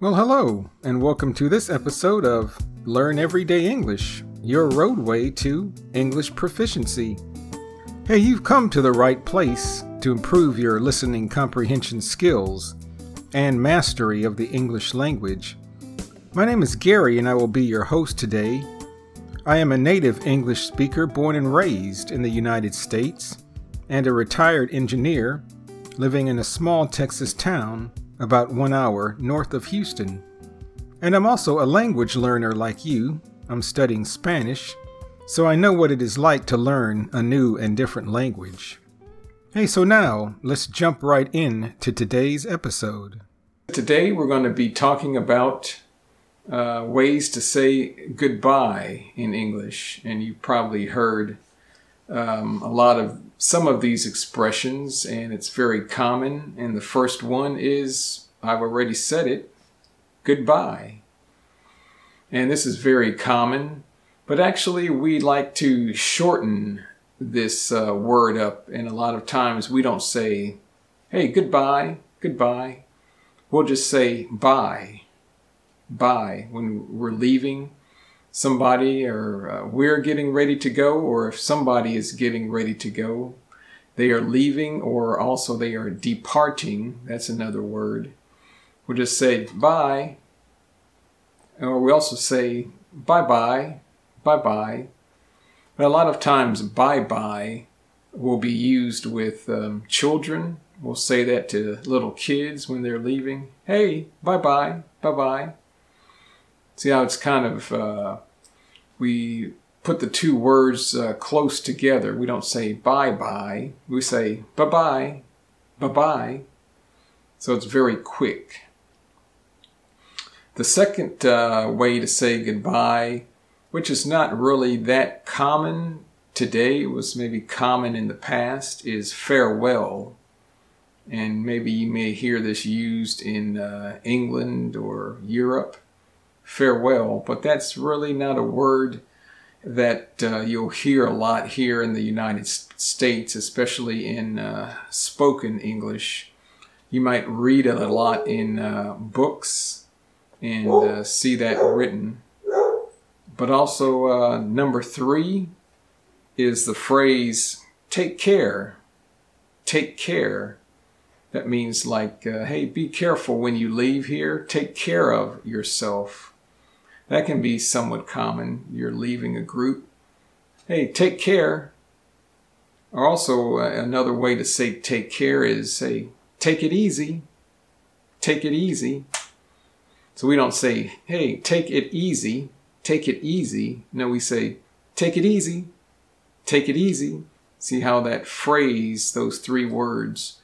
Well, hello, and welcome to this episode of Learn Everyday English, your roadway to English proficiency. Hey, you've come to the right place to improve your listening comprehension skills and mastery of the English language. My name is Gary, and I will be your host today. I am a native English speaker born and raised in the United States and a retired engineer living in a small Texas town about one hour north of Houston. And I'm also a language learner like you. I'm studying Spanish, so I know what it is like to learn a new and different language. Hey, so now let's jump right in to today's episode. Today we're going to be talking about uh, ways to say goodbye in English, and you probably heard um, a lot of some of these expressions, and it's very common. And the first one is I've already said it goodbye. And this is very common, but actually, we like to shorten this uh, word up, and a lot of times we don't say, hey, goodbye, goodbye. We'll just say bye, bye when we're leaving somebody or uh, we're getting ready to go, or if somebody is getting ready to go, they are leaving or also they are departing. That's another word. We'll just say bye. Or we also say bye bye, bye bye. But a lot of times, bye bye will be used with um, children. We'll say that to little kids when they're leaving. Hey, bye bye, bye bye. See how it's kind of, uh, we put the two words uh, close together. We don't say bye bye, we say bye bye, bye bye. So it's very quick. The second uh, way to say goodbye, which is not really that common today, was maybe common in the past, is farewell. And maybe you may hear this used in uh, England or Europe farewell, but that's really not a word that uh, you'll hear a lot here in the United States, especially in uh, spoken English. You might read it a lot in uh, books and uh, see that written. But also, uh, number three is the phrase, take care. Take care. That means, like, uh, hey, be careful when you leave here. Take care of yourself. That can be somewhat common. You're leaving a group. Hey, take care. Or also, uh, another way to say take care is say, take it easy. Take it easy. So we don't say, hey, take it easy. Take it easy. No, we say, take it easy. Take it easy. See how that phrase, those three words,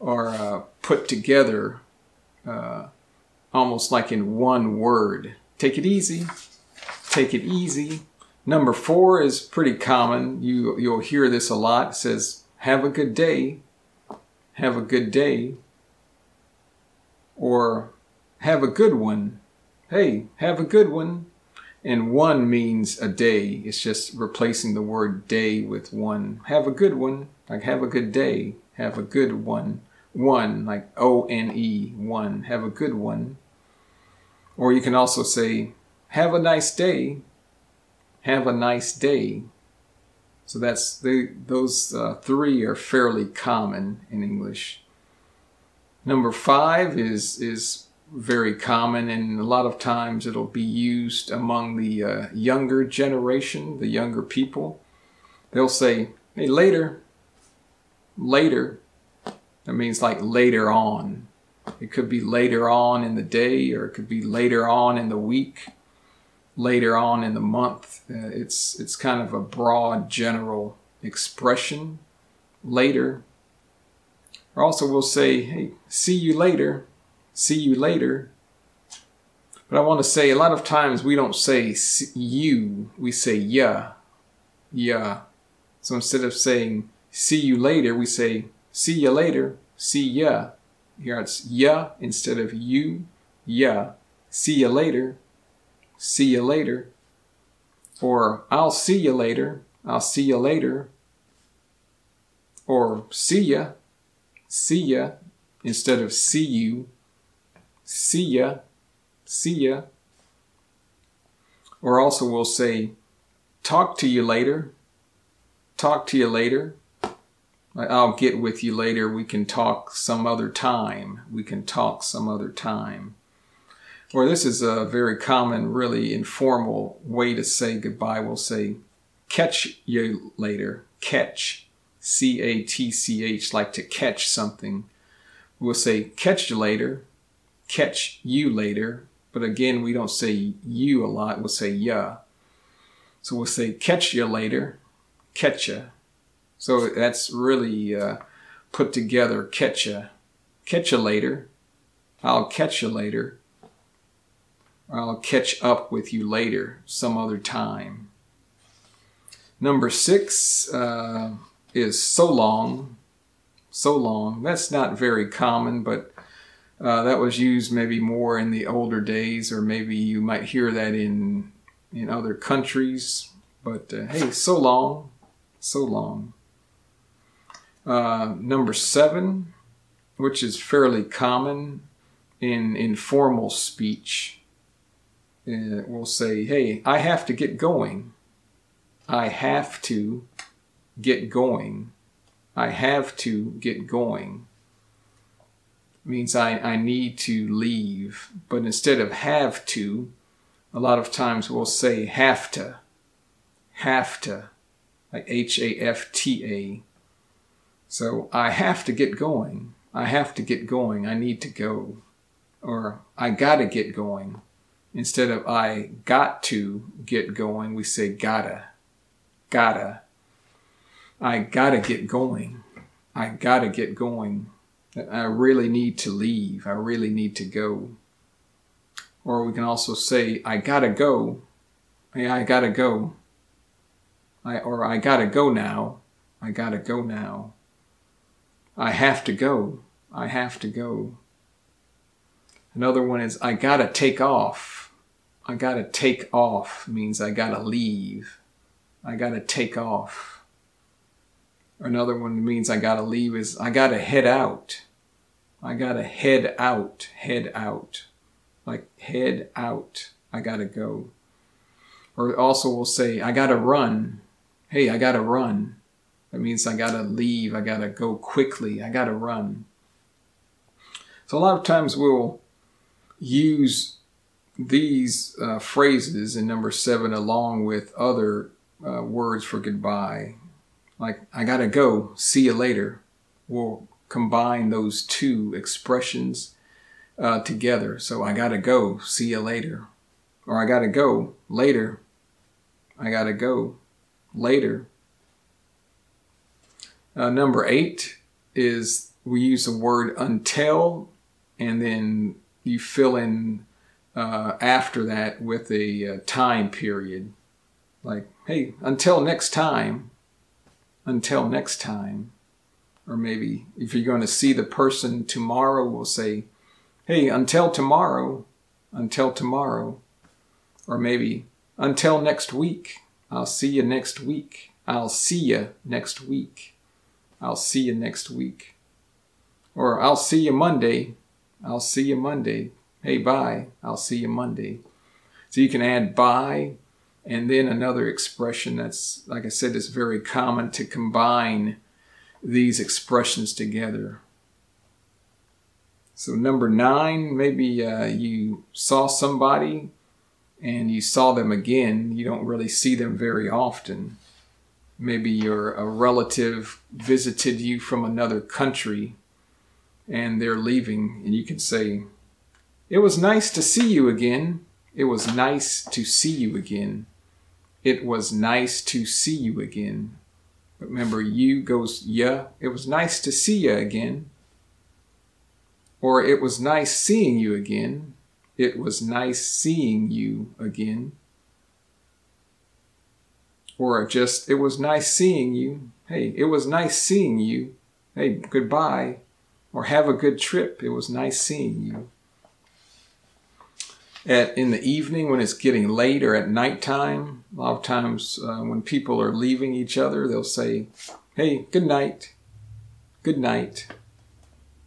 are uh, put together uh, almost like in one word. Take it easy. Take it easy. Number four is pretty common. You, you'll hear this a lot. It says, have a good day. Have a good day. Or have a good one. Hey, have a good one. And one means a day. It's just replacing the word day with one. Have a good one. Like have a good day. Have a good one. One, like O N E, one. Have a good one. Or you can also say, have a nice day. Have a nice day. So that's those uh, three are fairly common in English. Number five is is very common, and a lot of times it'll be used among the uh, younger generation, the younger people. They'll say, "Hey, later." Later. That means like later on. It could be later on in the day, or it could be later on in the week, later on in the month. Uh, it's it's kind of a broad, general expression. Later. Or also, we'll say, "Hey, see you later." See you later. But I want to say a lot of times we don't say you, we say yeah, yeah. So instead of saying see you later, we say see you later, see ya. Here it's ya instead of you, ya. See you later, see you later. Or I'll see you later, I'll see you later. Or see ya, see ya instead of see you, see ya. see ya. Or also we'll say, talk to you later. Talk to you later. I'll get with you later. We can talk some other time. We can talk some other time. Or this is a very common, really informal way to say goodbye. We'll say, catch you later. Catch. C A T C H, like to catch something. We'll say, catch you later. Catch you later. But again, we don't say you a lot. We'll say ya. So we'll say, catch you later. Catch ya. So that's really uh, put together, catch ya. Catch you later. I'll catch you later. I'll catch up with you later, some other time. Number six uh, is so long. So long. That's not very common, but uh, that was used maybe more in the older days, or maybe you might hear that in in other countries. But uh, hey, so long, so long. Uh, number seven, which is fairly common in informal speech, uh, we'll say, "Hey, I have to get going." I have to get going. I have to get going. means I, I need to leave. But instead of have to, a lot of times we'll say have to. Have to. Like H A F T A. So I have to get going. I have to get going. I need to go. Or I gotta get going. Instead of I got to get going, we say gotta gotta, I gotta get going. I gotta get going. I really need to leave. I really need to go. Or we can also say, I gotta go. Yeah, I gotta go. I, or I gotta go now. I gotta go now. I have to go. I have to go. Another one is, I gotta take off. I gotta take off means I gotta leave. I got to take off. Another one means I got to leave is I got to head out. I got to head out, head out. Like head out. I got to go. Or also we'll say I got to run. Hey, I got to run. That means I got to leave. I got to go quickly. I got to run. So a lot of times we'll use these uh, phrases in number seven along with other uh, words for goodbye. Like, I gotta go, see you later. We'll combine those two expressions uh, together. So, I gotta go, see you later. Or, I gotta go, later. I gotta go, later. Uh, number eight is we use the word until, and then you fill in uh, after that with a uh, time period. Like, hey, until next time, until next time. Or maybe if you're going to see the person tomorrow, we'll say, hey, until tomorrow, until tomorrow. Or maybe, until next week, I'll see you next week. I'll see you next week. I'll see you next week. Or I'll see you Monday. I'll see you Monday. Hey, bye. I'll see you Monday. So you can add bye and then another expression that's, like I said, is very common to combine these expressions together. So, number nine, maybe uh, you saw somebody and you saw them again. You don't really see them very often. Maybe your a relative visited you from another country and they're leaving, and you can say, It was nice to see you again. It was nice to see you again. It was nice to see you again. But remember, you goes, yeah, it was nice to see you again. Or it was nice seeing you again. It was nice seeing you again. Or just, it was nice seeing you. Hey, it was nice seeing you. Hey, goodbye. Or have a good trip. It was nice seeing you at in the evening when it's getting late or at nighttime. A lot of times uh, when people are leaving each other, they'll say, "Hey, good night, good night,"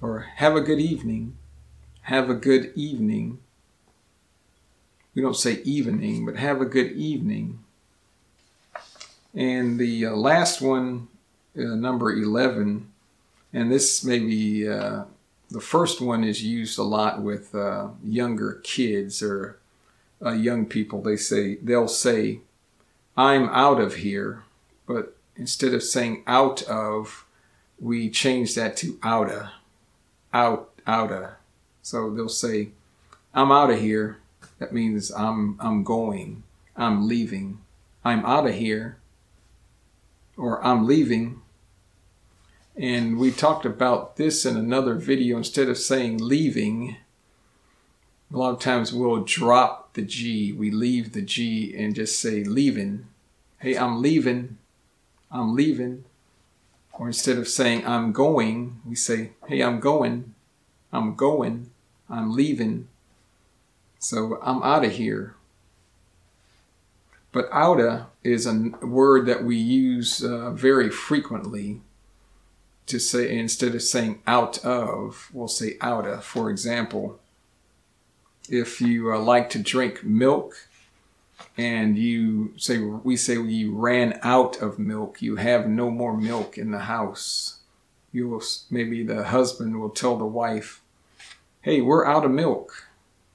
or "Have a good evening, have a good evening." we don't say evening, but have a good evening. And the uh, last one, uh, number 11, and this may be uh, the first one is used a lot with uh, younger kids or uh, young people. They say, they'll say, I'm out of here. But instead of saying out of, we change that to outa, out, outa. So they'll say, I'm out of here. That means I'm, I'm going, I'm leaving, I'm out of here or I'm leaving. And we talked about this in another video. Instead of saying leaving, a lot of times we'll drop the G. We leave the G and just say leaving. Hey, I'm leaving. I'm leaving. Or instead of saying I'm going, we say, hey, I'm going. I'm going. I'm leaving. So I'm out of here. But outa is a word that we use uh, very frequently to say, instead of saying out of, we'll say outa. For example, if you uh, like to drink milk and you say, we say you ran out of milk, you have no more milk in the house. You will, maybe the husband will tell the wife, hey, we're out of milk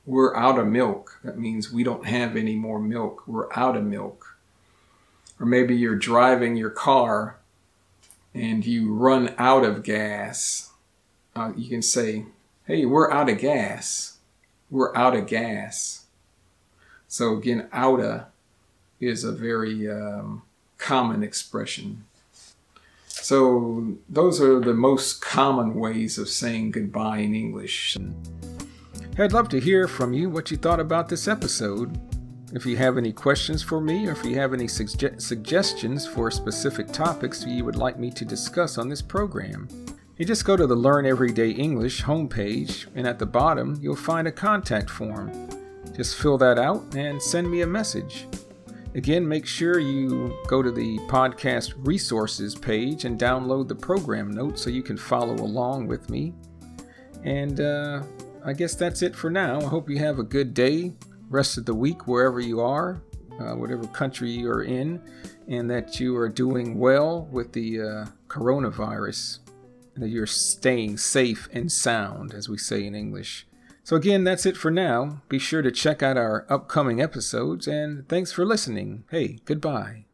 we're out of milk. That means we don't have any more milk. We're out of milk. Or maybe you're driving your car and you run out of gas. Uh, you can say, hey, we're out of gas. We're out of gas. So again, outa is a very um, common expression. So those are the most common ways of saying goodbye in English. I'd love to hear from you what you thought about this episode. If you have any questions for me, or if you have any suge- suggestions for specific topics you would like me to discuss on this program, you just go to the Learn Everyday English homepage, and at the bottom you'll find a contact form. Just fill that out and send me a message. Again, make sure you go to the podcast resources page and download the program notes so you can follow along with me. And uh, I guess that's it for now. I hope you have a good day, rest of the week, wherever you are, uh, whatever country you're in, and that you are doing well with the uh, coronavirus, and that you're staying safe and sound, as we say in English. So, again, that's it for now. Be sure to check out our upcoming episodes, and thanks for listening. Hey, goodbye.